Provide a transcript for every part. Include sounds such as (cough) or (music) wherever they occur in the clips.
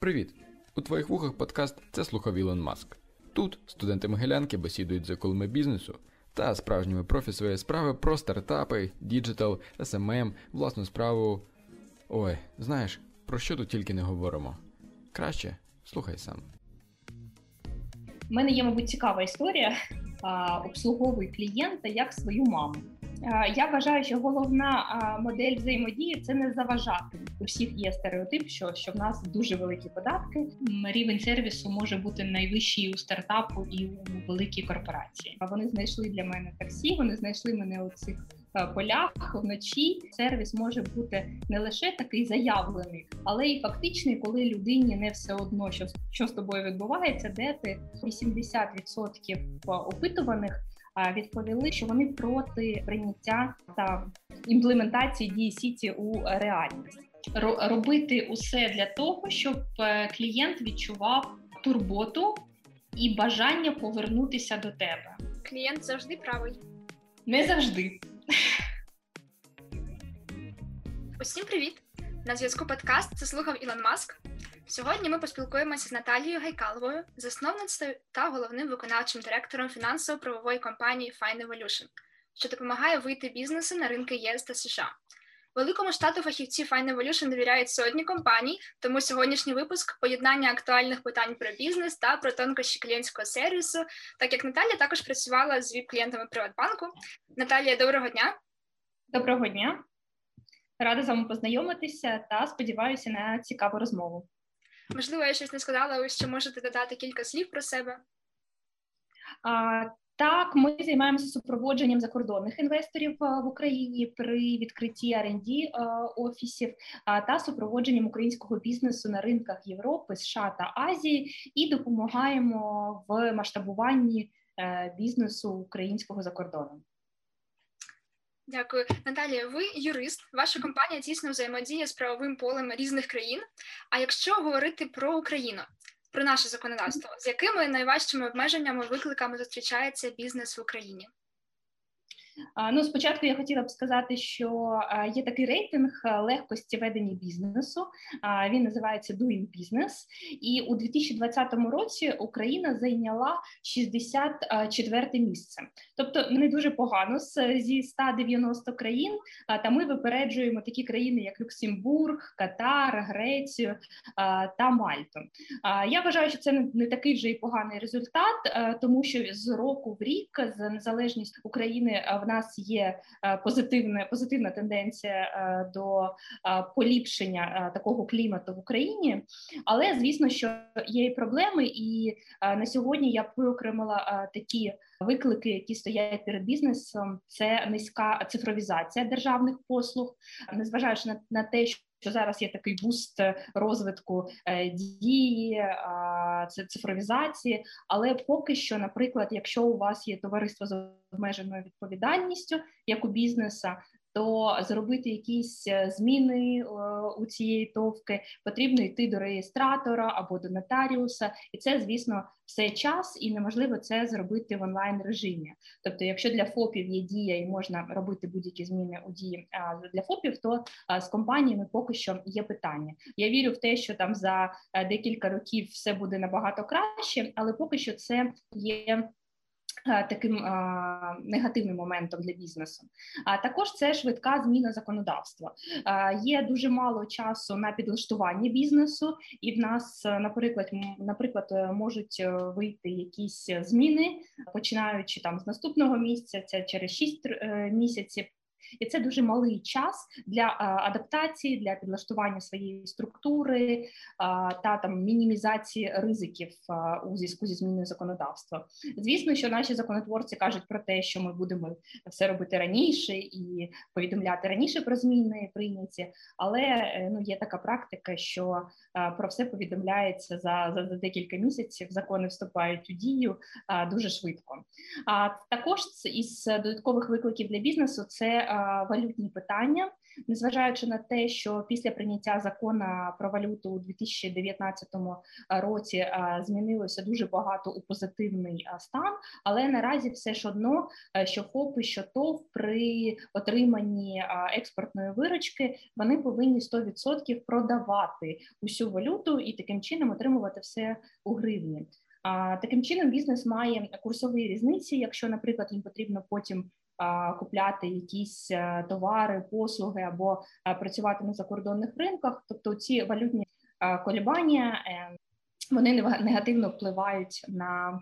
Привіт! У твоїх вухах подкаст це слухав Ілон Маск. Тут студенти Могилянки бесідують з акулами бізнесу та справжніми профі своєї справи про стартапи, digital, SMM, власну справу. Ой, знаєш, про що тут тільки не говоримо. Краще слухай сам. У мене є, мабуть, цікава історія. Обслуговуй клієнта як свою маму. Я вважаю, що головна модель взаємодії це не заважати. У всіх є стереотип, що що в нас дуже великі податки. Рівень сервісу може бути найвищий у стартапу і у великій корпорації. А вони знайшли для мене таксі. Вони знайшли мене у цих полях вночі. Сервіс може бути не лише такий заявлений, але й фактичний, коли людині не все одно, що що з тобою відбувається, де ти 80% опитуваних відповіли, що вони проти прийняття та імплементації дії сіті у реальність. Робити усе для того, щоб е, клієнт відчував турботу і бажання повернутися до тебе. Клієнт завжди правий. Не завжди. Усім привіт! На зв'язку подкаст це слухав Ілон Маск. Сьогодні ми поспілкуємося з Наталією Гайкаловою, засновницею та головним виконавчим директором фінансово-правової компанії Fine Evolution, що допомагає вийти бізнесу на ринки ЄС та США. Великому штату фахівці Fine Evolution довіряють сотні компаній, тому сьогоднішній випуск поєднання актуальних питань про бізнес та про тонкощі клієнтського сервісу, так як Наталія також працювала з ВІП-клієнтами Приватбанку. Наталія, доброго дня. Доброго дня. Рада з вами познайомитися та сподіваюся на цікаву розмову. Можливо, я щось не сказала, ви ще можете додати кілька слів про себе. А, Так, ми займаємося супроводженням закордонних інвесторів в Україні при відкритті R&D офісів та супроводженням українського бізнесу на ринках Європи, США та Азії і допомагаємо в масштабуванні е, бізнесу українського за кордоном. Дякую, Наталія. Ви юрист. Ваша компанія тісно взаємодіє з правовим полем різних країн. А якщо говорити про Україну, про наше законодавство, з якими найважчими обмеженнями викликами зустрічається бізнес в Україні? Ну, спочатку я хотіла б сказати, що є такий рейтинг легкості ведення бізнесу. Він називається Doing Business. І у 2020 році Україна зайняла 64 місце. Тобто не дуже погано зі 190 країн. Та ми випереджуємо такі країни, як Люксембург, Катар, Грецію та Мальту. Я вважаю, що це не такий вже й поганий результат, тому що з року в рік за незалежність України в нас є е, позитивна позитивна тенденція е, до е, поліпшення такого клімату в Україні, але звісно, що є і проблеми, і на сьогодні я виокремила такі виклики, які стоять перед бізнесом. Це низька цифровізація державних послуг, незважаючи на, те, що зараз є такий буст розвитку дії, це цифровізації, але поки що, наприклад, якщо у вас є товариство з обмеженою відповідальністю, як у бізнеса, то зробити якісь е, зміни е, у цієї товки потрібно йти до реєстратора або до нотаріуса, і це, звісно, все час, і неможливо це зробити в онлайн режимі. Тобто, якщо для ФОПів є дія і можна робити будь-які зміни у дії для ФОПів, то з компаніями поки що є питання. Я вірю в те, що там за е, декілька років все буде набагато краще, але поки що це є. Е, таким е, негативним моментом для бізнесу, а також це швидка зміна законодавства. Е, Є дуже мало часу на підлаштування бізнесу, і в нас, наприклад, наприклад, можуть вийти якісь зміни, починаючи там з наступного місяця, через 6 місяців і це дуже малий час для адаптації, для підлаштування своєї структури та там мінімізації ризиків у зв'язку зі зміною законодавства. Звісно, що наші законотворці кажуть про те, що ми будемо все робити раніше і повідомляти раніше про зміни прийняті, але е, ну є така практика, що про все повідомляється за, за, за декілька місяців. Закони вступають у дію дуже швидко. А також із додаткових викликів для бізнесу це валютні питання, незважаючи на те, що після прийняття закону про валюту у 2019 році змінилося дуже багато у позитивний стан, але наразі все ж одно, що ФОПи, що ТОВ при отриманні експортної виручки вони повинні 100% продавати усю валюту і таким чином отримувати все у гривні. А таким чином бізнес має курсові різниці. Якщо, наприклад, їм потрібно потім купляти якісь е, товари, послуги або е, працювати на закордонних ринках, тобто ці валютні е, колібання вони негативно впливають на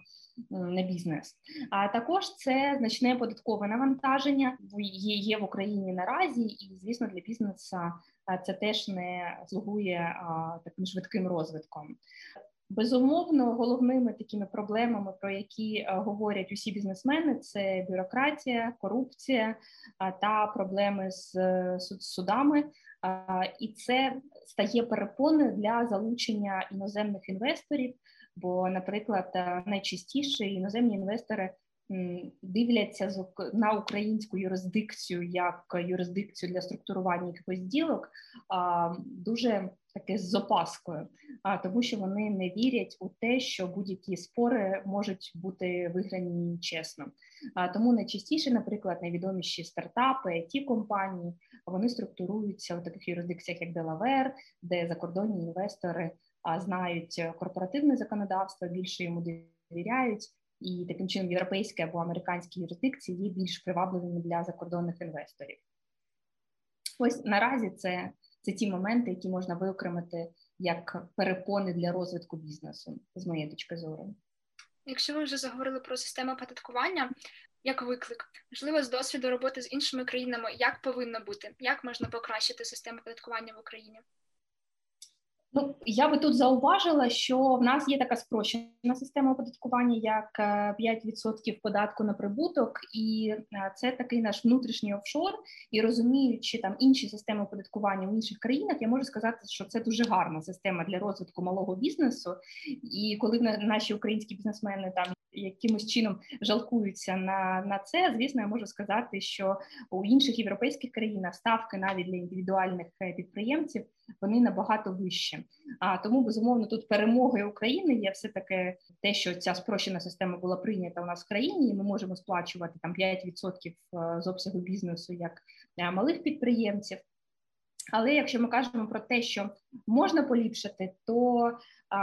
на бізнес. А також це значне податкове навантаження є в Україні наразі, і звісно для бізнесу це теж не слугує таким швидким розвитком. Безумовно, головними такими проблемами, про які е, говорять усі бізнесмени, це бюрократія, корупція та проблеми з судами, і це стає перепоною для залучення іноземних інвесторів. Бо, наприклад, е, найчастіше іноземні інвестори дивляться на українську юрисдикцію як юрисдикцію для структурування якихось ділок, дуже таке з опаскою, а тому, що вони не вірять у те, що будь-які спори можуть бути виграні чесно. А тому найчастіше, наприклад, найвідоміші стартапи, IT компанії вони структуруються в таких юрисдикціях, як Делавер, де закордонні інвестори знають корпоративне законодавство, більше йому довіряють. І таким чином європейські або американські юрисдикції є більш привабливими для закордонних інвесторів. Ось наразі це це ті моменти, які можна виокремити як перепони для розвитку бізнесу, з моєї точки зору. Якщо ви вже заговорили про систему оподаткування як виклик, можливо, з досвіду роботи з іншими країнами, як повинно бути, як можна покращити систему оподаткування в Україні? Ну я би тут зауважила, що в нас є така спрощена система оподаткування, як 5% е, податку на прибуток, і е, це такий наш внутрішній офшор. І розуміючи там інші системи оподаткування в інших країнах, я можу сказати, що це дуже гарна система для розвитку малого бізнесу. І коли наші українські бізнесмени там якимось чином жалкуються на на це, звісно, я можу сказати, що у інших європейських країнах ставки навіть для індивідуальних е, підприємців вони набагато вищі. А тому безумовно тут перемогою України є все таки те, що ця спрощена система була прийнята у нас в країні, і ми можемо сплачувати там 5% е, з обсягу бізнесу як е, малих підприємців. Але якщо ми кажемо про те, що можна поліпшити, то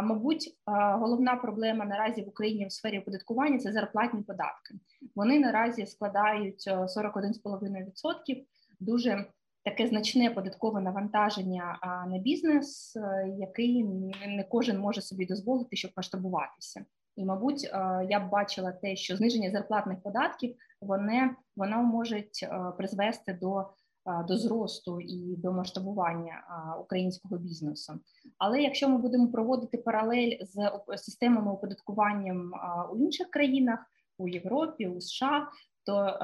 мабуть головна проблема наразі в Україні в сфері оподаткування це зарплатні податки. Вони наразі складають 41,5%, дуже таке значне податкове навантаження на бізнес, е, який не кожен може собі дозволити, щоб масштабуватися. І, мабуть, е, я б бачила те, що зниження зарплатних податків вони воно може е, призвести до до зросту і до масштабування українського бізнесу. Але якщо ми будемо проводити паралель з системами оподаткуванням у інших країнах у Європі, у США, то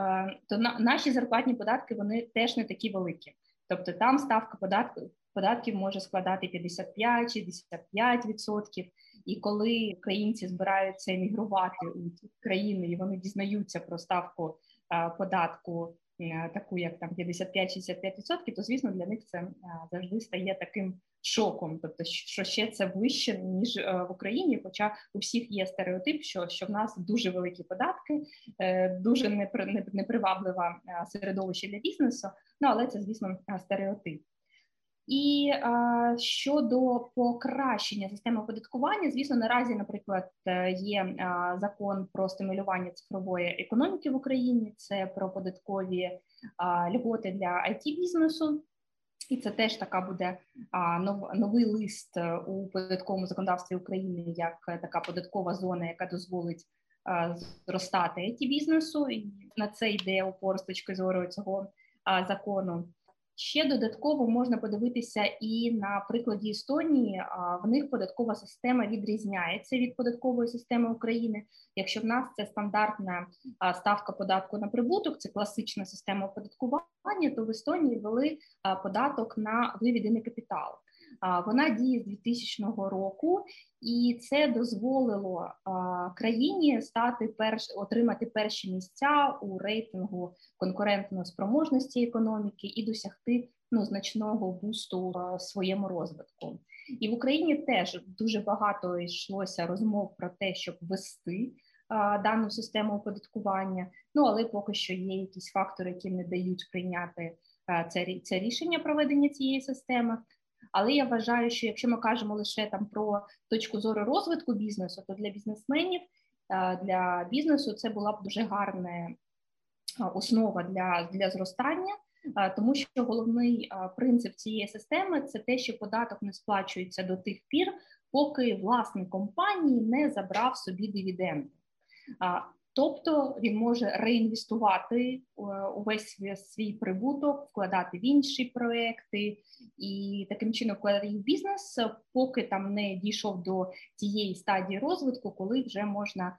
то наші зарплатні податки вони теж не такі великі. Тобто там ставка податків податків може складати 55-65%. І коли українці збираються емігрувати у країни, і вони дізнаються про ставку податку Е, таку, як там 55-65%, то звісно для них це е, завжди стає таким шоком. Тобто, що ще це вище ніж е, в Україні. Хоча у всіх є стереотип, що що в нас дуже великі податки, дуже неприваблива середовище для бізнесу. Ну але це звісно стереотип. І а, щодо покращення системи оподаткування, звісно, наразі, наприклад, е, є а, закон про стимулювання цифрової економіки в Україні. Це про податкові а, льготи для it бізнесу. І це теж така буде новий лист е, у податковому законодавстві України як така податкова зона, яка дозволить зростати it бізнесу. І на це йде упор з точки зору цього закону. Ще додатково можна подивитися і на прикладі Естонії. В них податкова система відрізняється від податкової системи України. Якщо в нас це стандартна ставка податку на прибуток, це класична система оподаткування, то в Естонії ввели податок на виведений капітал. Вона діє з 2000 року, і це дозволило країні стати перш отримати перші місця у рейтингу конкурентної спроможності економіки і досягти ну, значного бусту своєму розвитку. І в Україні теж дуже багато йшлося розмов про те, щоб вести дану систему оподаткування. Ну але поки що є якісь фактори, які не дають прийняти це це рішення проведення цієї системи. Але я вважаю, що якщо ми кажемо лише там про точку зору розвитку бізнесу, то для бізнесменів для бізнесу це була б дуже гарна основа для, для зростання. Тому що головний принцип цієї системи це те, що податок не сплачується до тих пір, поки власник компанії не забрав собі дивіденди. Тобто він може реінвестувати е, увесь свій прибуток, вкладати в інші проекти і таким чином вкладати в бізнес, поки там не дійшов до тієї стадії розвитку, коли вже можна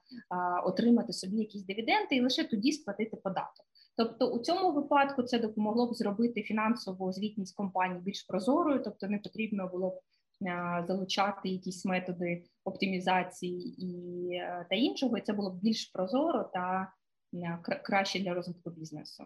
отримати собі якісь дивіденди і лише тоді сплатити податок. Тобто у цьому випадку це допомогло б зробити фінансову звітність компанії більш прозорою, тобто не потрібно було б залучати якісь методи оптимізації і е, та іншого, і це було б більш прозоро та краще для розвитку бізнесу.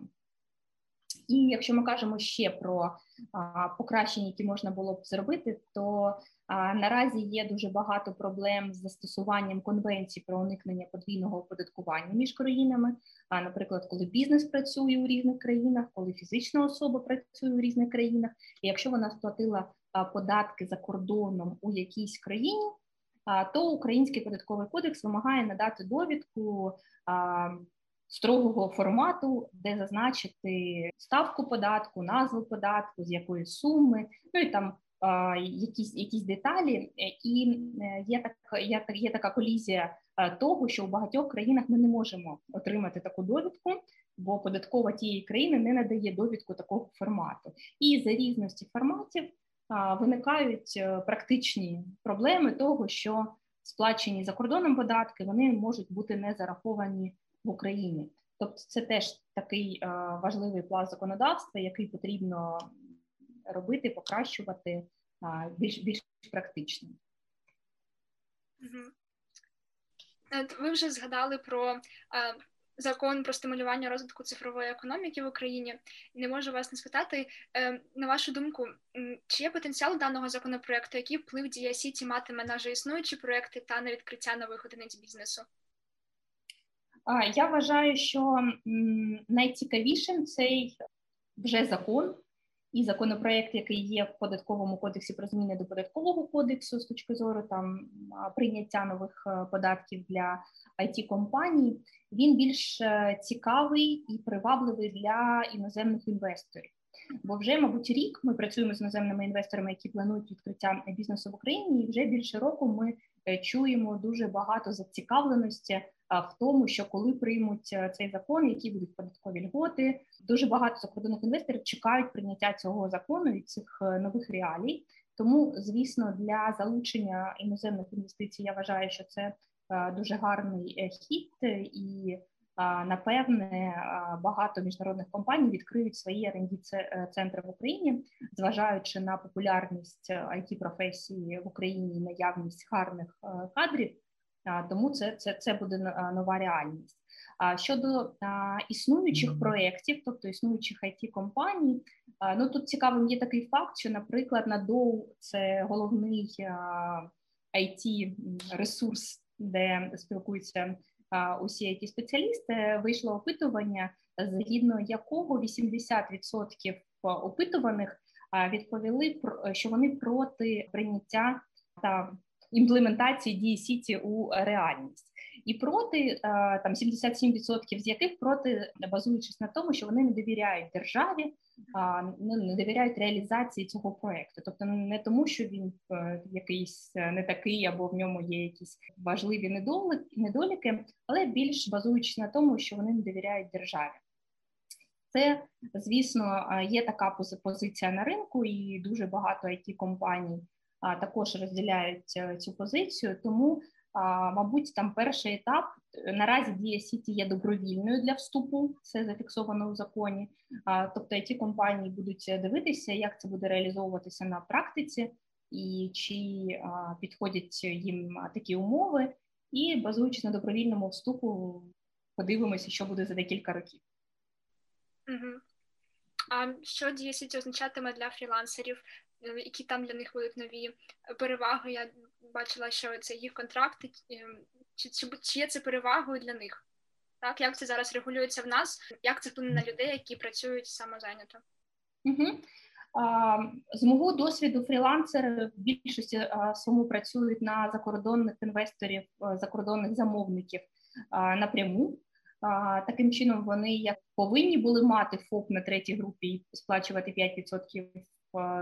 І якщо ми кажемо ще про а, покращення, які можна було б зробити, то а, наразі є дуже багато проблем з застосуванням конвенцій про уникнення подвійного оподаткування між країнами. А, наприклад, коли бізнес працює у різних країнах, коли фізична особа працює у різних країнах, і якщо вона сплатила податки за кордоном у якійсь країні, то Український податковий кодекс вимагає надати довідку строгого формату, де зазначити ставку податку, назву податку, з якої суми, ну і там якісь якісь деталі, і е, є така є, є така колізія того, що у багатьох країнах ми не можемо отримати таку довідку, бо податкова тієї країни не надає довідку такого формату. І за різності форматів виникають е, практичні проблеми того, що сплачені за кордоном податки вони можуть бути не зараховані в Україні. Тобто, це теж такий е, важливий пласт законодавства, який потрібно робити, покращувати більш більш практично. Ви вже згадали про закон про стимулювання розвитку цифрової економіки в Україні. Не можу вас не спитати е, на вашу думку, чи є потенціал даного законопроекту, який вплив Дія Сіті матиме на вже існуючі проекти та на відкриття нових одиниць бізнесу? Я вважаю, що найцікавішим цей вже закон і законопроект, який є в податковому кодексі про зміни до податкового кодексу з точки зору там прийняття нових е, податків для it компаній він більш е, цікавий і привабливий для іноземних інвесторів. Бо вже, мабуть, рік ми працюємо з іноземними інвесторами, які планують відкриття бізнесу в Україні, і вже більше року ми е, чуємо дуже багато зацікавленості в тому, що коли приймуть е, цей закон, які будуть податкові льготи, дуже багато закордонних інвесторів чекають прийняття цього закону і цих нових реалій. Тому, звісно, для залучення іноземних інвестицій я вважаю, що це Е, дуже гарний е, хід, і е, напевне багато міжнародних компаній відкриють свої rd центри в Україні, зважаючи на популярність it професії в Україні наявність гарних кадрів. Тому це це, це буде нова реальність. А щодо а, існуючих проєктів, тобто існуючих it компаній, а, ну тут цікавим є такий факт, що, наприклад, на Dow це головний it ресурс де спілкуються усі it спеціалісти, вийшло опитування, згідно якого 80% опитуваних відповіли що вони проти прийняття та імплементації дії сіті у реальність. І проти там 77% з яких проти базуючись на тому, що вони не довіряють державі, ну, не довіряють реалізації цього проекту, тобто не тому, що він е, якийсь е, не такий, або в ньому є якісь важливі недоліки, але більш базуючись на тому, що вони не довіряють державі. Це, звісно, є така позиція на ринку, і дуже багато it компаній також розділяють е, цю позицію. Тому Мабуть, там перший етап наразі дія Сіті є добровільною для вступу, це зафіксовано у законі. Тобто ті компанії будуть дивитися, як це буде реалізовуватися на практиці, і чи підходять їм такі умови, і базуючись на добровільному вступу, подивимося, що буде за декілька років. Угу. А що DSC означатиме для фрілансерів? Е, які там для них будуть нові переваги? Я бачила, що це їх контракти, ем, чи, чи, чи є це перевагою для них? Так, як це зараз регулюється в нас? Як це вплине на людей, які працюють самозайнято? Угу. З мого досвіду фрілансери в більшості своєму працюють на закордонних інвесторів, закордонних замовників напряму. Таким чином вони як повинні були мати ФОП на третій групі і сплачувати 5%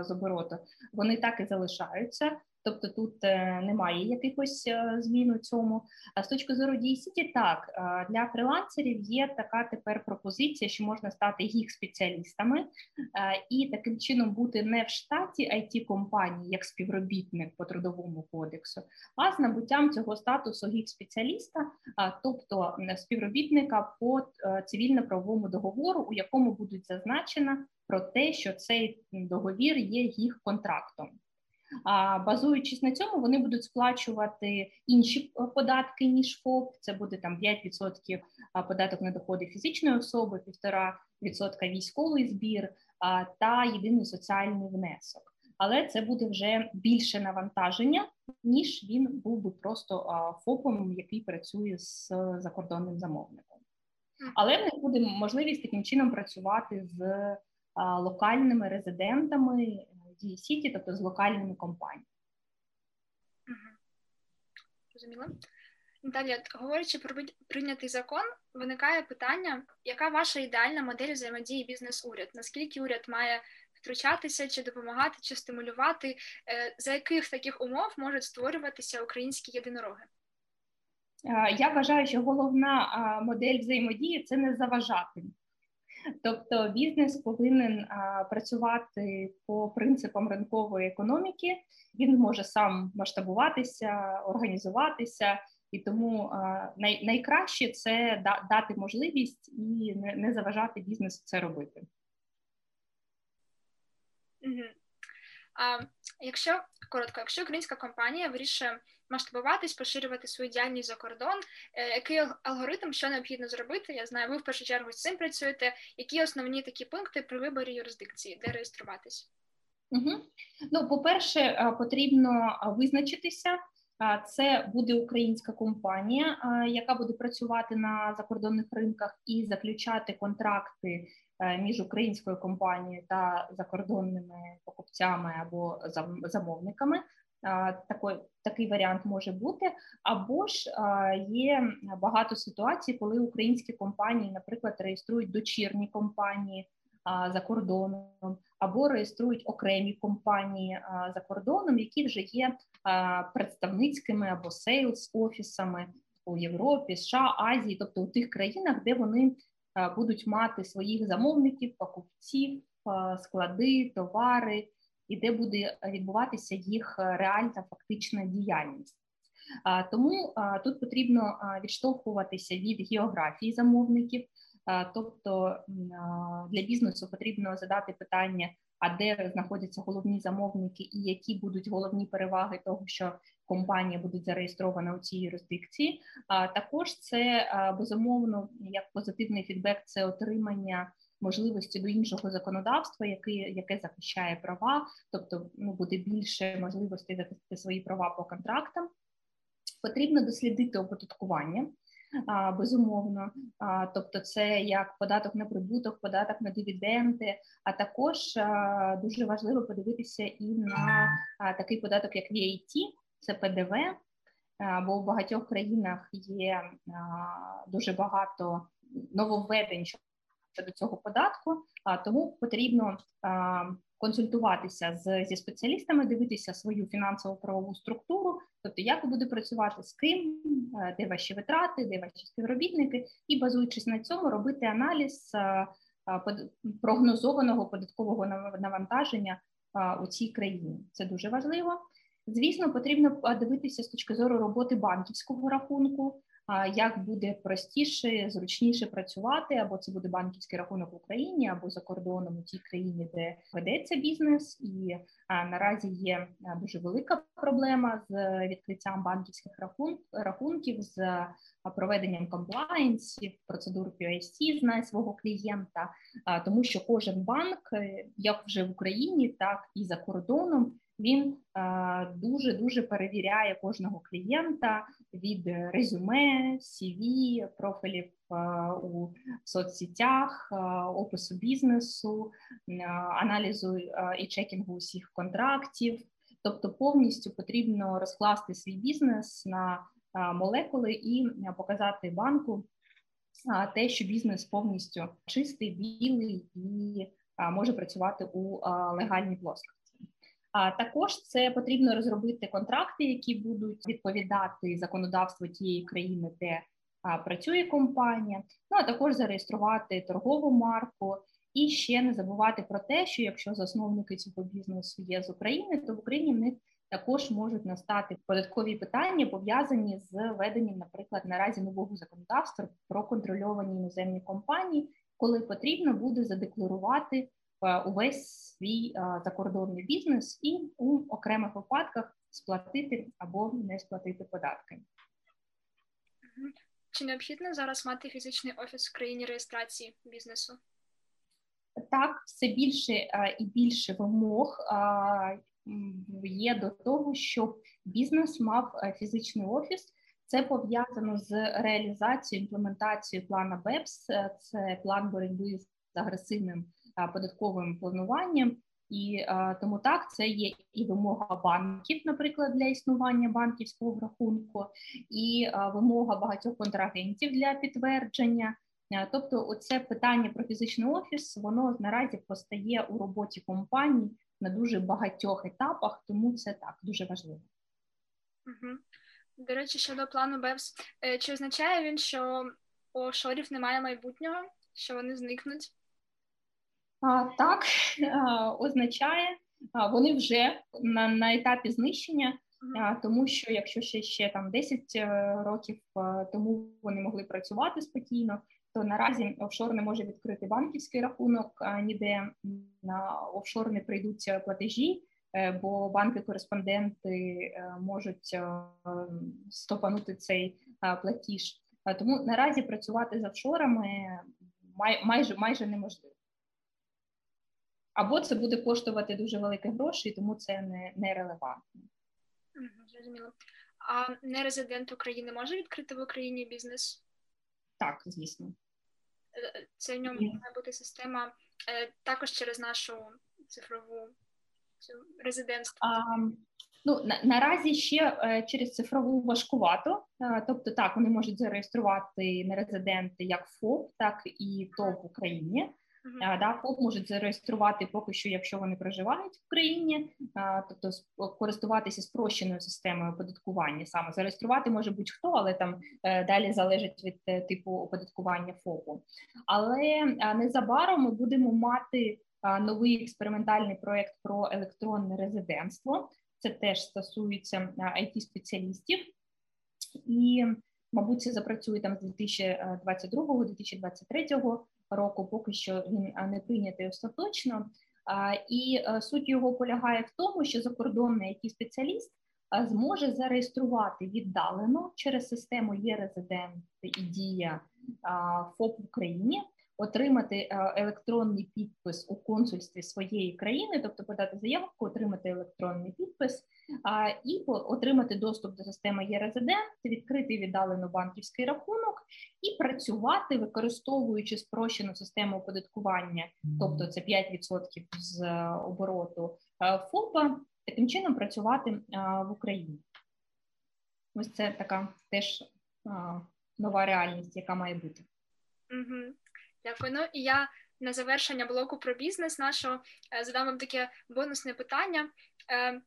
з обороту. Вони так і залишаються. Тобто тут е, немає якихось е, змін у цьому. А з точки зору DCT, так е, для фрилансерів є така тепер пропозиція, що можна стати їх спеціалістами і таким чином бути не в штаті it компанії як співробітник по трудовому кодексу, а з набуттям цього статусу їх спеціаліста, тобто співробітника по цивільно-правовому договору, у якому будуть зазначено про те, що цей договір є їх контрактом. Базуючись на цьому, вони будуть сплачувати інші е, податки ніж ФОП. Це буде там 5% податок на доходи фізичної особи, 1,5% військовий збір та єдиний соціальний внесок. Але це буде вже більше навантаження, ніж він був би просто ФОПом, який працює з закордонним замовником. Але в них буде можливість таким чином працювати з локальними резидентами Дії Сіті, тобто з локальними компаніями. Зрозуміло. Далі, говорячи про прийнятий закон, виникає питання, яка ваша ідеальна модель взаємодії бізнес-уряд? Наскільки уряд має втручатися, чи допомагати, чи стимулювати, е, за яких таких умов можуть створюватися українські єдинороги? Я вважаю, що головна модель взаємодії це не заважати. Тобто бізнес повинен працювати по принципам ринкової економіки. Він може сам масштабуватися, організуватися, і тому найкраще це да, дати можливість і не, заважати бізнесу це робити. А якщо коротко, якщо українська компанія вирішує масштабуватись, поширювати свою діяльність за кордон, е, який алгоритм, що необхідно зробити? Я знаю, ви в першу чергу з цим працюєте. Які основні такі пункти при виборі юрисдикції, де реєструватись? Угу. Ну, по-перше, е, потрібно визначитися. Це буде українська компанія, яка буде працювати на закордонних ринках і заключати контракти Е, між українською компанією та закордонними покупцями або замовниками. Такий, такий варіант може бути, або ж є багато ситуацій, коли українські компанії, наприклад, реєструють дочірні компанії за кордоном, або реєструють окремі компанії за кордоном, які вже є представницькими або сейлс офісами у Європі, США, Азії, тобто у тих країнах, де вони будуть мати своїх замовників, покупців, склади, товари, і де буде відбуватися їх е, реальна фактична діяльність. Тому тут потрібно відштовхуватися від географії замовників, тобто для бізнесу потрібно задати питання, а де знаходяться головні замовники, і які будуть головні переваги того, що компанія буде зареєстрована у цій юрисдикції. А також це безумовно як позитивний фідбек, це отримання. Можливості до іншого законодавства, яке яке захищає права, тобто ну буде більше можливостей захистити свої права по контрактам. Потрібно дослідити оподаткування безумовно. Тобто, це як податок на прибуток, податок на дивіденди, а також дуже важливо подивитися і на такий податок, як VAT, це ПДВ. Бо в багатьох країнах є дуже багато нововведень щодо цього податку, а тому потрібно консультуватися з зі спеціалістами, дивитися свою фінансово правову структуру, тобто як ви буде працювати з ким, де ваші витрати, де ваші співробітники, і базуючись на цьому, робити аналіз прогнозованого податкового навантаження у цій країні. Це дуже важливо. Звісно, потрібно дивитися з точки зору роботи банківського рахунку. Як буде простіше, зручніше працювати, або це буде банківський рахунок в Україні, або за кордоном у тій країні, де ведеться бізнес, і наразі є дуже велика проблема з відкриттям банківських рахун рахунків, з проведенням комплаєнсів, процедур QIC знає свого клієнта, тому що кожен банк, е, як вже в Україні, так і за кордоном він дуже дуже перевіряє кожного клієнта від резюме, CV, профілів у соцсетях, опису бізнесу, аналізу і чекінгу усіх контрактів. Тобто повністю потрібно розкласти свій бізнес на молекули і показати банку те, що бізнес повністю чистий, білий і може працювати у легальній плоскості. А також це потрібно розробити контракти, які будуть відповідати законодавству тієї країни, де працює компанія. Ну а також зареєструвати торгову марку. І ще не забувати про те, що якщо засновники цього бізнесу є з України, то в Україні в них також можуть настати податкові питання пов'язані з веденням, наприклад, наразі нового законодавства про контрольовані іноземні компанії, коли потрібно буде задекларувати увесь свій е, закордонний бізнес і у окремих випадках сплатити або не сплатити податки. Чи необхідно зараз мати фізичний офіс в країні реєстрації бізнесу? Так, все більше е, і більше вимог є до того, щоб бізнес мав фізичний офіс. Це пов'язано з реалізацією імплементацією плану БЕПС, це план боротьби з агресивним податковим плануванням, і тому так це є і вимога банків, наприклад, для існування банківського рахунку, і вимога багатьох контрагентів для підтвердження. Тобто, оце питання про фізичний офіс, воно наразі постає у роботі компаній на дуже багатьох етапах, тому це так дуже важливо. Угу. До речі, щодо плану БЕВС, е, чи означає він, що у офшорів немає майбутнього, що вони зникнуть? Так (laughs) означає, вони вже на на етапі знищення, тому що якщо ще ще там 10 е, років тому вони могли працювати спокійно, то наразі офшор не може відкрити банківський рахунок, ніде на офшор не прийдуть платежі, е, бо банки-кореспонденти е, можуть стопанути цей платіж. Тому наразі працювати з офшорами майже майже неможливо або це буде коштувати дуже великі гроші, тому це не, не релевантно. Зрозуміло. А нерезидент України може відкрити в Україні бізнес? Так, звісно. Е, це в ньому має бути система е, також через нашу цифрову резидентство. А, Ну на, наразі ще е, через цифрову важкувато, тобто так вони можуть зареєструвати нерезиденти як ФОП, так і ТОВ в Україні. Uh-huh. Да, ФОП можуть зареєструвати поки що, якщо вони проживають в країні, тобто користуватися спрощеною системою оподаткування. Саме зареєструвати може будь-хто, але там е, далі залежить від е, типу оподаткування ФОПу. Але незабаром ми будемо мати новий експериментальний проект про електронне резидентство. Це теж стосується it спеціалістів і. Мабуть, це запрацює там з 2022-2023 року, поки що він не прийнятий остаточно. І е, суть його полягає в тому, що закордонний it спеціаліст зможе зареєструвати віддалено через систему є-резидент і дія ФОП в Україні отримати е, електронний підпис у консульстві своєї країни, тобто подати заявку, отримати електронний підпис і отримати доступ до системи є-резидент, відкрити віддалено банківський рахунок і працювати, використовуючи спрощену систему оподаткування, тобто це 5% з е, обороту е, ФОПа, таким чином працювати в Україні. Ось це така теж нова реальність, яка має бути. Угу. Дякую. Ну і я на завершення блоку про бізнес нашого е, задам вам таке бонусне питання: е,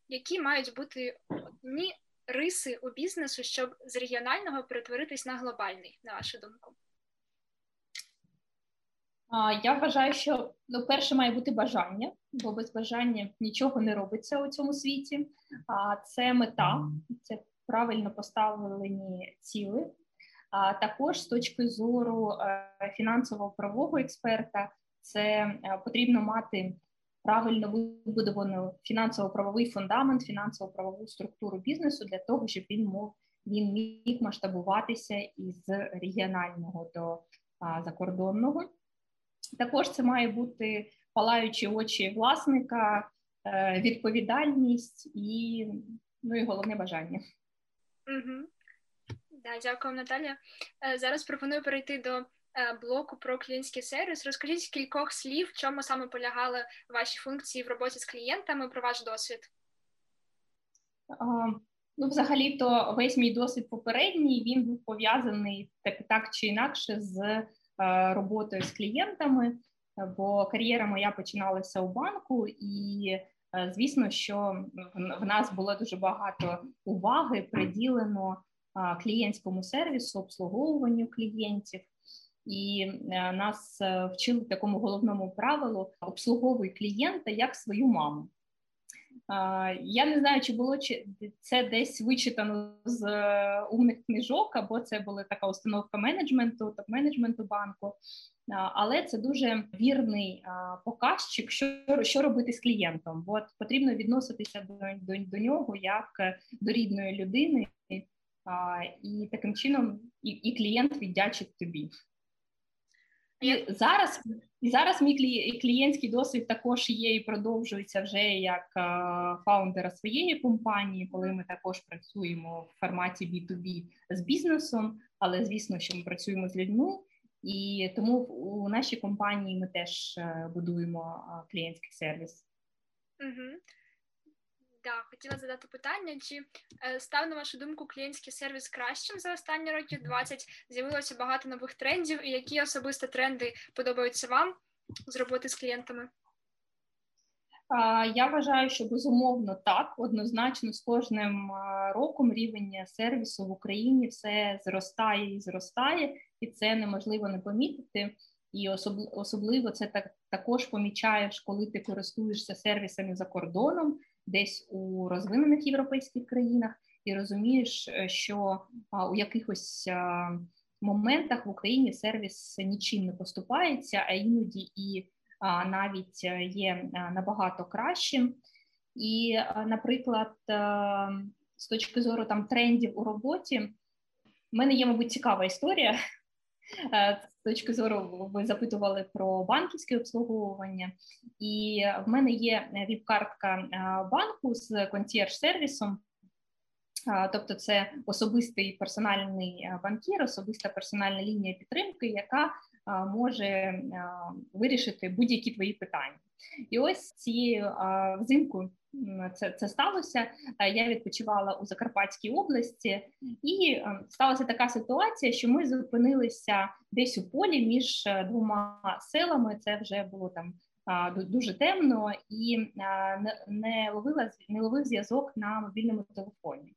які мають бути одні риси у бізнесу, щоб з регіонального перетворитись на глобальний, на вашу думку? Я вважаю, що ну, перше має бути бажання, бо без бажання нічого не робиться у цьому світі. А це мета, це правильно поставлені ціли. А також з точки зору фінансово-правового експерта, це потрібно мати правильно вибудований фінансово-правовий фундамент, фінансово-правову структуру бізнесу для того, щоб він мог він міг масштабуватися із регіонального до а, закордонного. Також це має бути палаючі очі власника, е, відповідальність і ну і головне бажання. Угу. Да, Дякую, Наталя. Е, зараз пропоную перейти до блоку про клієнтський сервіс. Розкажіть кількох слів, в чому саме полягали ваші функції в роботі з клієнтами про ваш досвід. Ну, взагалі, то весь мій досвід попередній він був пов'язаний так, так чи інакше з е, роботою з клієнтами, бо кар'єра моя починалася у банку, і е, звісно, що в нас було дуже багато уваги приділено клієнтському сервісу, обслуговуванню клієнтів і е, нас е, вчили такому головному правилу обслуговуй клієнта як свою маму. Я не знаю, чи було чи це десь вичитано з е, умних книжок, або це була така установка менеджменту, топ-менеджменту банку, але це дуже вірний показчик, що що робити з клієнтом. От потрібно відноситися до, до, до нього як до рідної людини, і таким чином і, і клієнт віддячить тобі. І зараз і зараз мій клієнтський досвід також є і продовжується вже як фаундера своєї компанії, коли ми також працюємо в форматі B2B з бізнесом, але звісно, що ми працюємо з людьми, і тому у нашій компанії ми теж е, будуємо клієнтський сервіс. Угу. Да, хотіла задати питання, чи е, став на вашу думку клієнтський сервіс кращим за останні років 20? З'явилося багато нових трендів, і які особисто тренди подобаються вам з роботи з клієнтами? Я вважаю, що безумовно так однозначно з кожним роком рівень сервісу в Україні все зростає і зростає, і це неможливо не помітити. І особливо це так також помічаєш, коли ти користуєшся сервісами за кордоном, десь у розвинених європейських країнах, і розумієш, е, що у якихось моментах в Україні сервіс нічим не поступається, а іноді і навіть е, є набагато кращим. І, наприклад, е, з точки зору там трендів у роботі, в мене є, мабуть, цікава історія. Точки зору, ви запитували про банківське обслуговування, і в мене є віп-картка банку з консьєрж-сервісом. Тобто, це особистий персональний банкір, особиста персональна лінія підтримки, яка може вирішити будь-які твої питання. І ось цією взимку це це сталося. Я відпочивала у Закарпатській області, і сталася така ситуація, що ми зупинилися десь у полі між е, двома селами. Це вже було там дуже темно і не ловила не ловив зв'язок на мобільному телефоні.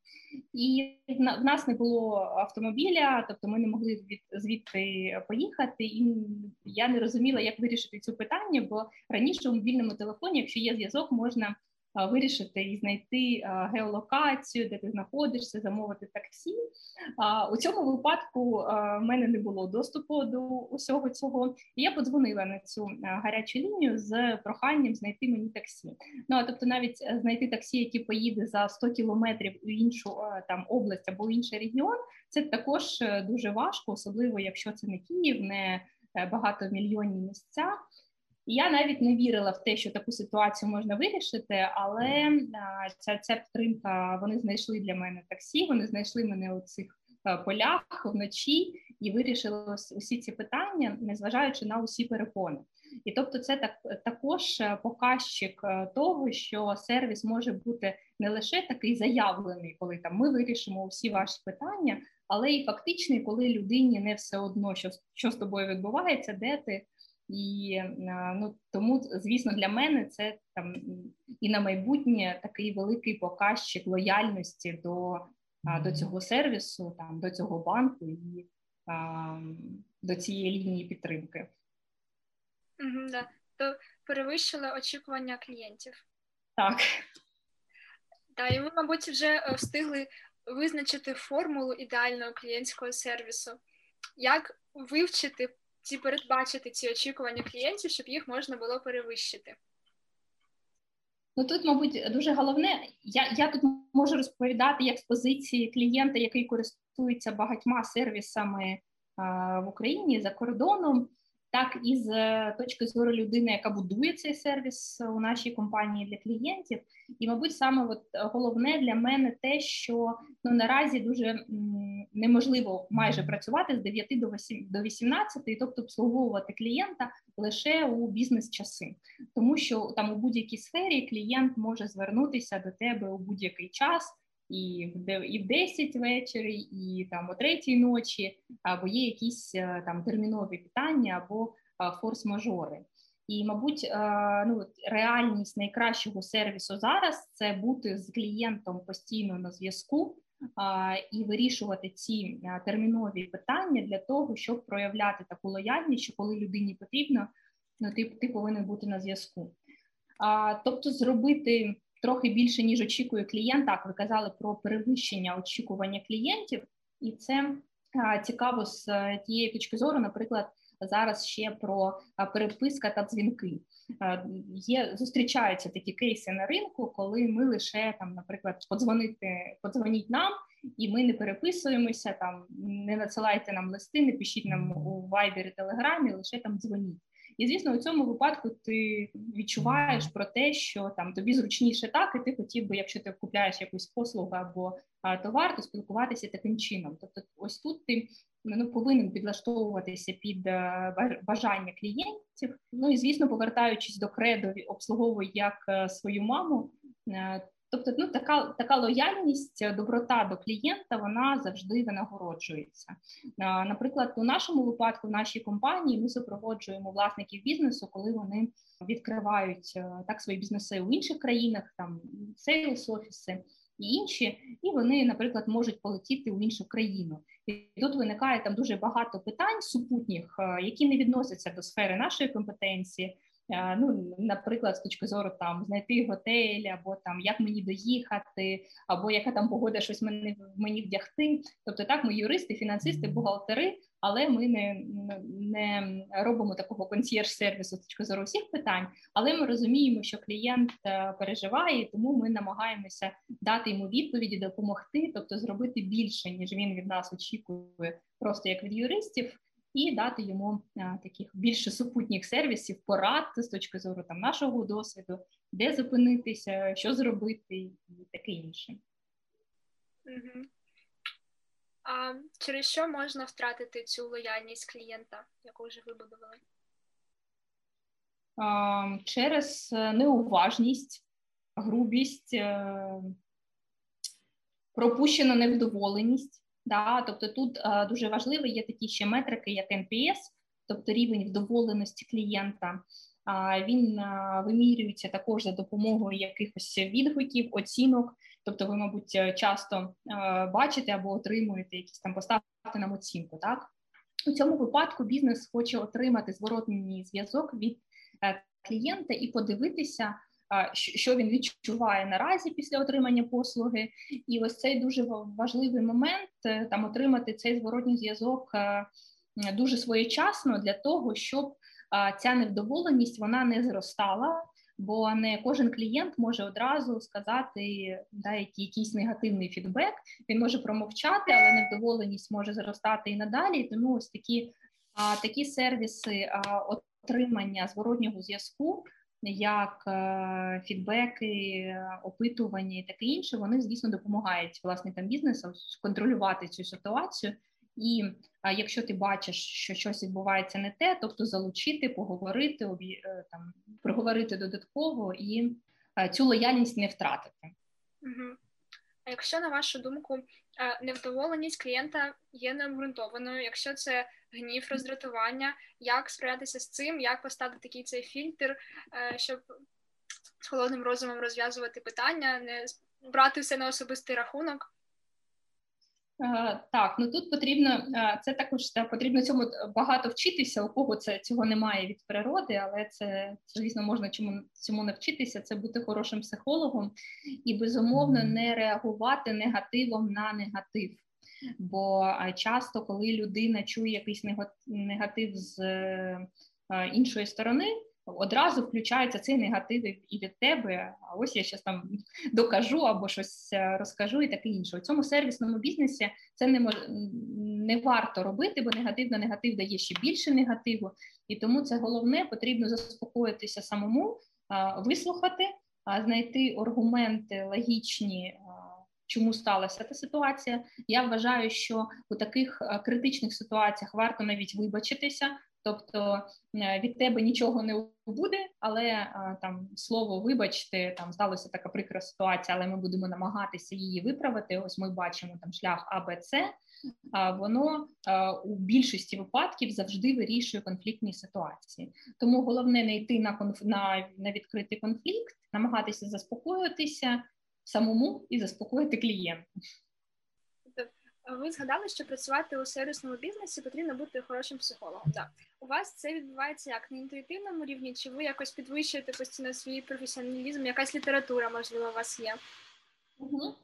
І в нас не було автомобіля, тобто ми не могли від звідти поїхати. І я не розуміла, як вирішити цю питання, бо раніше у мобільному телефоні, якщо є зв'язок, можна вирішити і знайти геолокацію, де ти знаходишся, замовити таксі. У цьому випадку в мене не було доступу до усього цього. І я подзвонила на цю гарячу лінію з проханням знайти мені таксі. Ну а тобто, навіть е, знайти таксі, які поїде за 100 кілометрів у іншу там область або інший регіон, це також е, дуже важко, особливо якщо це не Київ, не е, багатомільйонні місця. Я навіть не вірила в те, що таку ситуацію можна вирішити, але ця ця підтримка вони знайшли для мене таксі. Вони знайшли мене у цих полях вночі і вирішили усі ці питання, незважаючи на усі перепони. І тобто, це так також е, показчик е, того, що сервіс може бути не лише такий заявлений, коли там ми вирішимо усі ваші питання, але і фактичний, коли людині не все одно, що що з тобою відбувається, де ти. І е, ну тому, звісно, для мене це там і на майбутнє такий великий показчик лояльності до до цього сервісу, там до цього банку і а, до цієї лінії підтримки. Угу, да. То перевищили очікування клієнтів. Так. Так, і ви, мабуть, вже е, встигли визначити формулу ідеального клієнтського сервісу. як вивчити ці передбачити ці очікування клієнтів, щоб їх можна було перевищити? Ну тут, мабуть, дуже головне, я я тут можу розповідати як з позиції клієнта, який користується багатьма сервісами а, в Україні за кордоном так і з е, точки зору людини, яка будує цей сервіс у нашій компанії для клієнтів. І, мабуть, саме от головне для мене те, що ну наразі дуже неможливо майже працювати з 9 до 8, до 18, тобто обслуговувати клієнта лише у бізнес-часи, тому що там у будь-якій сфері клієнт може звернутися до тебе у будь-який час і в і в 10 ввечері, і там о третій ночі, або є якісь е, там термінові питання або форс-мажори. І, мабуть, е, ну реальність найкращого сервісу зараз це бути з клієнтом постійно на зв'язку і вирішувати ці е, термінові питання для того, щоб проявляти таку лояльність, що коли людині потрібно, ну ти, ти повинен бути на зв'язку. Тобто, зробити трохи більше ніж очікує клієнт. Так, ви казали про перевищення очікування клієнтів, і це цікаво з е, тієї точки зору, наприклад. Зараз ще про переписка та дзвінки. Є зустрічаються такі кейси на ринку, коли ми лише там, наприклад, подзвонити, подзвоніть нам, і ми не переписуємося. Там не надсилайте нам листи, не пишіть нам у вайбері, телеграмі, лише там дзвоніть. І звісно, у цьому випадку ти відчуваєш про те, що там тобі зручніше так, і ти хотів би, якщо ти купляєш якусь послугу або а, товар, то спілкуватися таким чином. Тобто, ось тут ти ну, повинен підлаштовуватися під е, бажання клієнтів. Ну і звісно, повертаючись до кредо, обслуговуй як е, свою маму. Е, Тобто, ну така така лояльність, е, доброта до клієнта, вона завжди винагороджується. Наприклад, у нашому випадку, в нашій компанії, ми супроводжуємо власників бізнесу, коли вони відкривають е, так свої бізнеси в інших країнах, там сейлс офіси і інші, і вони, наприклад, можуть полетіти в іншу країну. І тут виникає там дуже багато питань супутніх, е, які не відносяться до сфери нашої компетенції. Е, ну, наприклад, з точки зору там знайти готель, або там як мені доїхати, або яка там погода щось мені мені вдягти. Тобто, так, ми юристи, фінансисти, бухгалтери, але ми не не робимо такого консьєрж-сервісу з точки зору всіх питань. Але ми розуміємо, що клієнт е, переживає, тому ми намагаємося дати йому відповіді, допомогти, тобто зробити більше, ніж він від нас очікує, просто як від юристів і дати йому а, таких більше супутніх сервісів, порад з точки зору там нашого досвіду, де зупинитися, що зробити, і таке інше. Угу. А через що можна втратити цю лояльність клієнта, яку вже вибудували? Через е, неуважність, грубість, е, пропущену невдоволеність. Да? Тобто тут а, дуже важливі є такі ще метрики, як NPS, тобто рівень вдоволеності клієнта. А, Він а, вимірюється також за допомогою якихось відгуків, оцінок. Тобто, ви, мабуть, часто а, бачите або отримуєте якісь там поставити нам оцінку. Так у цьому випадку бізнес хоче отримати зворотний зв'язок від е, клієнта і подивитися що він відчуває наразі після отримання послуги, і ось цей дуже важливий момент е, там отримати цей зворотній зв'язок е, дуже своєчасно для того, щоб ця невдоволеність вона не зростала. Бо не кожен клієнт може одразу сказати да, якийсь негативний фідбек. Він може промовчати, але невдоволеність може зростати і надалі. Тому ось такі такі сервіси отримання зворотнього зв'язку як е, фідбеки, опитування і таке інше, вони звісно допомагають власникам бізнесу контролювати цю ситуацію. І якщо ти бачиш, що щось відбувається не те, тобто залучити, поговорити, е, там проговорити додатково і а, цю лояльність не втратити. Угу. А якщо на вашу думку невдоволеність клієнта є необґрунтованою, якщо це гнів, роздратування, як справлятися з цим, як поставити такий цей фільтр, е, щоб з холодним розумом розв'язувати питання, не брати все на особистий рахунок. Е, так, ну тут потрібно е, це також так, потрібно цьому багато вчитися. У кого це цього немає від природи, але це звісно можна чому цьому навчитися. Це бути хорошим психологом і безумовно не реагувати негативом на негатив. Бо часто, коли людина чує якийсь негатив з іншої сторони, одразу включається цей негатив і від тебе. А ось я щось там (laughs) докажу або щось е, розкажу, і таке інше. У цьому сервісному бізнесі це не мож... не варто робити, бо негатив на негатив дає ще більше негативу, і тому це головне потрібно заспокоїтися самому, вислухати, знайти аргументи логічні. Чому сталася та ситуація? Я вважаю, що у таких критичних ситуаціях варто навіть вибачитися, Тобто е, від тебе нічого не буде, але е, там слово вибачте, там сталася така прикра ситуація, але ми будемо намагатися її виправити. Ось ми бачимо там шлях А, Б, С, воно е, у більшості випадків завжди вирішує конфліктні ситуації. Тому головне не йти на конф... на, на відкритий конфлікт, намагатися заспокоїтися самому і заспокоїти клієнта. Ви згадали, що працювати у сервісному бізнесі потрібно бути хорошим психологом. Так. У вас це відбувається як на інтуїтивному рівні, чи ви якось підвищуєте постійно свій професіоналізм? Якась література, можливо, у вас є? Угу.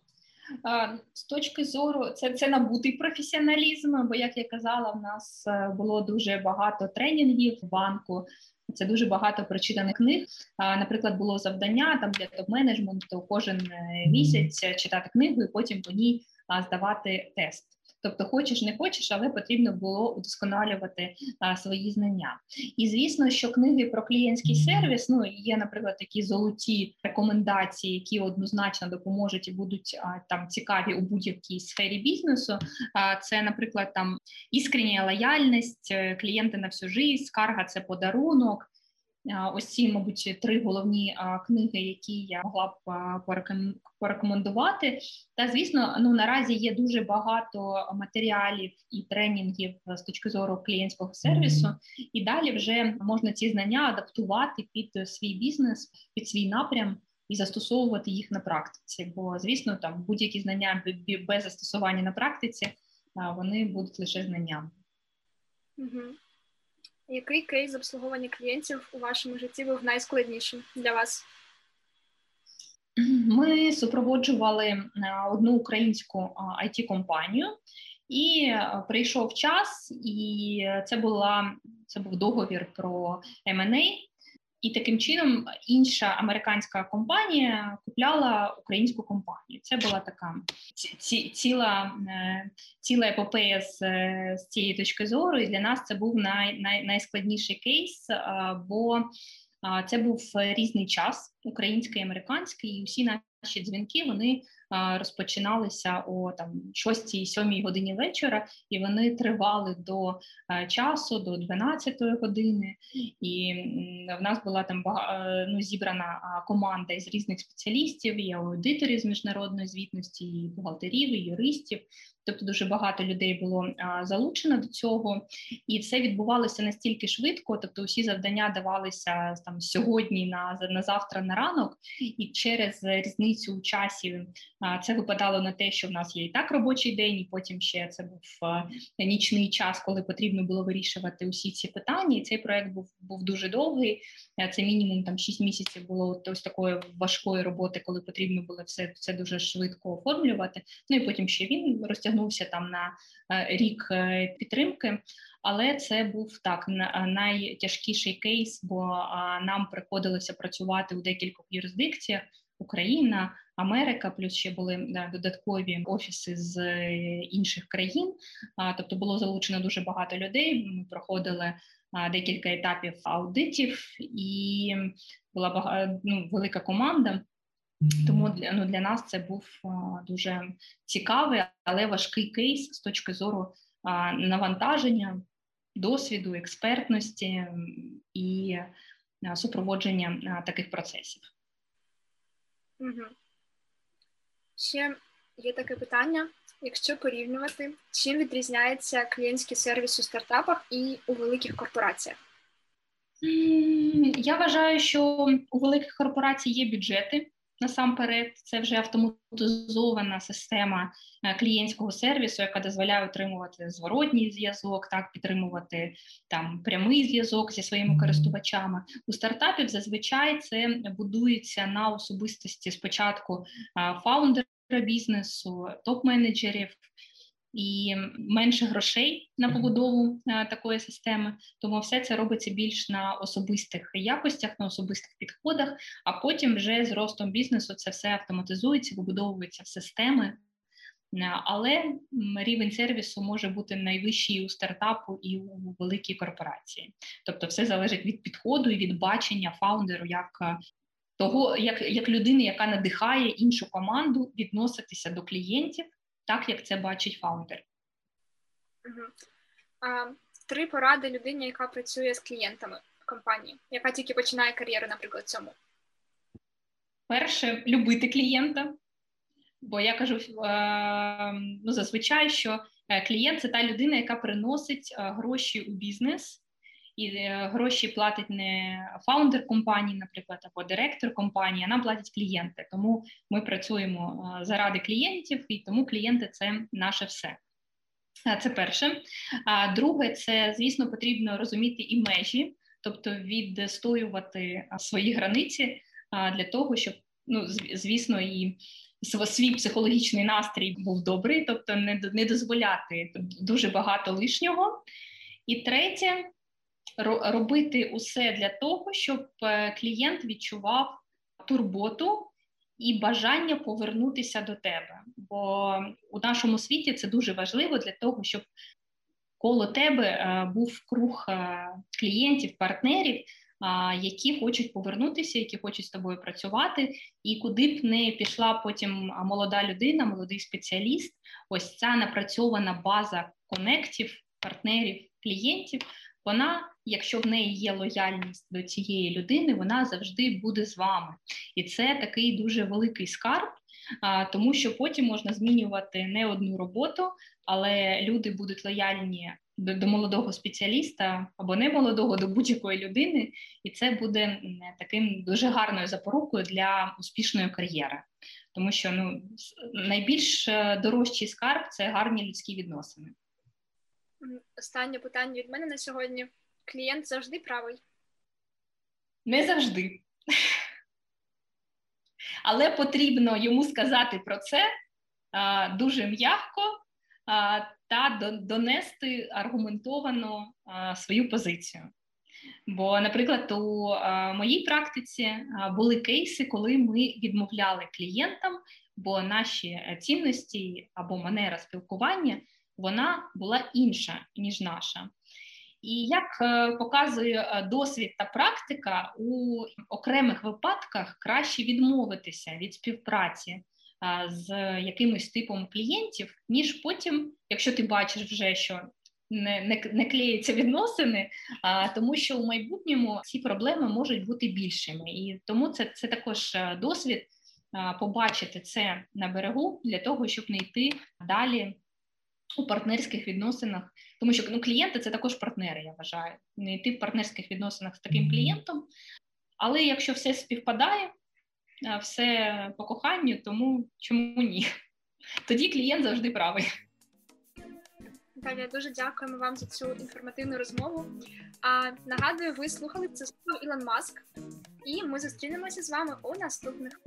З точки зору, це це набутий професіоналізм, бо, як я казала, в нас е, було дуже багато тренінгів в банку. Це дуже багато прочитаних книг. Наприклад, було завдання там для топ-менеджменту кожен е, місяць читати книгу і потім по ній здавати тест. Тобто, хочеш, не хочеш, але потрібно було удосконалювати а, свої знання. І звісно, що книги про клієнтський сервіс ну є, наприклад, такі золоті рекомендації, які однозначно допоможуть і будуть а, там цікаві у будь-якій сфері бізнесу. А, Це, наприклад, там іскрення лояльність, е, клієнти на всю життя, скарга це подарунок. Ось ці, мабуть, три головні книги, які я могла б порекомендувати. Та звісно, ну наразі є дуже багато матеріалів і тренінгів з точки зору клієнтського сервісу, і далі вже можна ці знання адаптувати під свій бізнес, під свій напрям. І застосовувати їх на практиці, бо звісно, там будь-які знання без застосування на практиці вони будуть лише знаннями. Угу. Який кейс обслуговування клієнтів у вашому житті був найскладнішим для вас? Ми супроводжували е, одну українську it компанію і е, прийшов час, і це була це був договір про M&A, і таким чином інша американська компанія купляла українську компанію. Це була така ці, ціла е, ціла епопея з, з цієї точки зору. І для нас це був най, най, найскладніший кейс, бо це був різний час, український, американський, і всі наші дзвінки вони розпочиналися о там 6-7 годині вечора, і вони тривали до часу, до 12 години. І в нас була там ну, зібрана команда із різних спеціалістів, і аудиторів з міжнародної звітності, і бухгалтерів, і юристів. Тобто дуже багато людей було залучено до цього, і все відбувалося настільки швидко. Тобто, усі завдання давалися там сьогодні на на завтра на ранок, і через різницю у часі це випадало на те, що в нас є і так робочий день, і потім ще це був нічний час, коли потрібно було вирішувати усі ці питання. І цей проект був був дуже довгий. Це мінімум там 6 місяців було ось такої важкої роботи, коли потрібно було все це дуже швидко оформлювати. Ну і потім ще він розтягнувся там на рік е, підтримки. Але це був так найтяжкіший кейс, бо нам приходилося працювати у декількох юрисдикціях: Україна, Америка, плюс ще були додаткові офіси з е, інших країн. Тобто було залучено дуже багато людей. Ми проходили декілька етапів аудитів, і була ну, велика команда. Тому для ну, для нас це був а, дуже цікавий, але важкий кейс з точки зору а, навантаження, досвіду, експертності і а, супроводження таких процесів. Угу. Ще є таке питання: якщо порівнювати, чим відрізняється клієнтський сервіс у стартапах і у великих корпораціях? Я вважаю, що у великих корпорацій є бюджети. Насамперед, це вже автоматизована система е, клієнтського сервісу, яка дозволяє отримувати зворотній зв'язок, так підтримувати там прямий зв'язок зі своїми користувачами. У стартапів зазвичай це будується на особистості спочатку фаундера бізнесу, топ-менеджерів. І менше грошей на побудову такої системи. Тому все це робиться більш на особистих якостях, на особистих підходах. А потім, вже з ростом бізнесу, це все автоматизується, вибудовується в системи. Але рівень сервісу може бути найвищий у стартапу і у великій корпорації. Тобто, все залежить від підходу і від бачення фаундеру, як того, як як людини, яка надихає іншу команду відноситися до клієнтів, так як це бачить фаундер. Угу. А, Три поради людині, яка працює з клієнтами в компанії, яка тільки починає кар'єру, наприклад, цьому. Перше любити клієнта. Бо я кажу е, ну, зазвичай, що е, клієнт це та людина, яка приносить е, гроші у бізнес, і гроші платить не фаундер компанії, наприклад, або директор компанії, а нам платять клієнти. Тому ми працюємо заради клієнтів, і тому клієнти це наше все. Це перше. А друге, це звісно потрібно розуміти і межі, тобто відстоювати свої границі для того, щоб ну звісно і свій психологічний настрій був добрий, тобто не не дозволяти дуже багато лишнього. І третє робити усе для того, щоб е, клієнт відчував турботу і бажання повернутися до тебе. Бо у нашому світі це дуже важливо для того, щоб коло тебе е, був круг е, клієнтів, партнерів які хочуть повернутися, які хочуть з тобою працювати, і куди б не пішла потім молода людина, молодий спеціаліст, ось ця напрацьована база конектів, партнерів, клієнтів. Вона, якщо в неї є лояльність до цієї людини, вона завжди буде з вами, і це такий дуже великий скарб, тому що потім можна змінювати не одну роботу, але люди будуть лояльні до, до молодого спеціаліста або не молодого до будь-якої людини, і це буде таким дуже гарною запорукою для успішної кар'єри. Тому що ну найбільш е, дорожчий скарб це гарні людські відносини. Останнє питання від мене на сьогодні: клієнт завжди правий? Не завжди. Але потрібно йому сказати про це а, дуже м'яко а, та донести аргументовано свою позицію. Бо, наприклад, у моїй практиці були кейси, коли ми відмовляли клієнтам, бо наші цінності або манера спілкування вона була інша, ніж наша. І як е, показує е, досвід та практика, у окремих випадках краще відмовитися від співпраці з якимось типом клієнтів, ніж потім, якщо ти бачиш вже, що не не, не клеються відносини, а тому, що у майбутньому ці проблеми можуть бути більшими, і тому це це також е, досвід побачити це на берегу для того, щоб не йти далі у партнерських відносинах, тому що ну, клієнти це також партнери. Я вважаю, не йти в партнерських відносинах з таким клієнтом. Але якщо все співпадає, все по коханню, тому чому ні? Тоді клієнт завжди правий. Наталія, дуже дякуємо вам за цю інформативну розмову. А нагадую, ви слухали це слово Ілон Маск, і ми зустрінемося з вами у наступних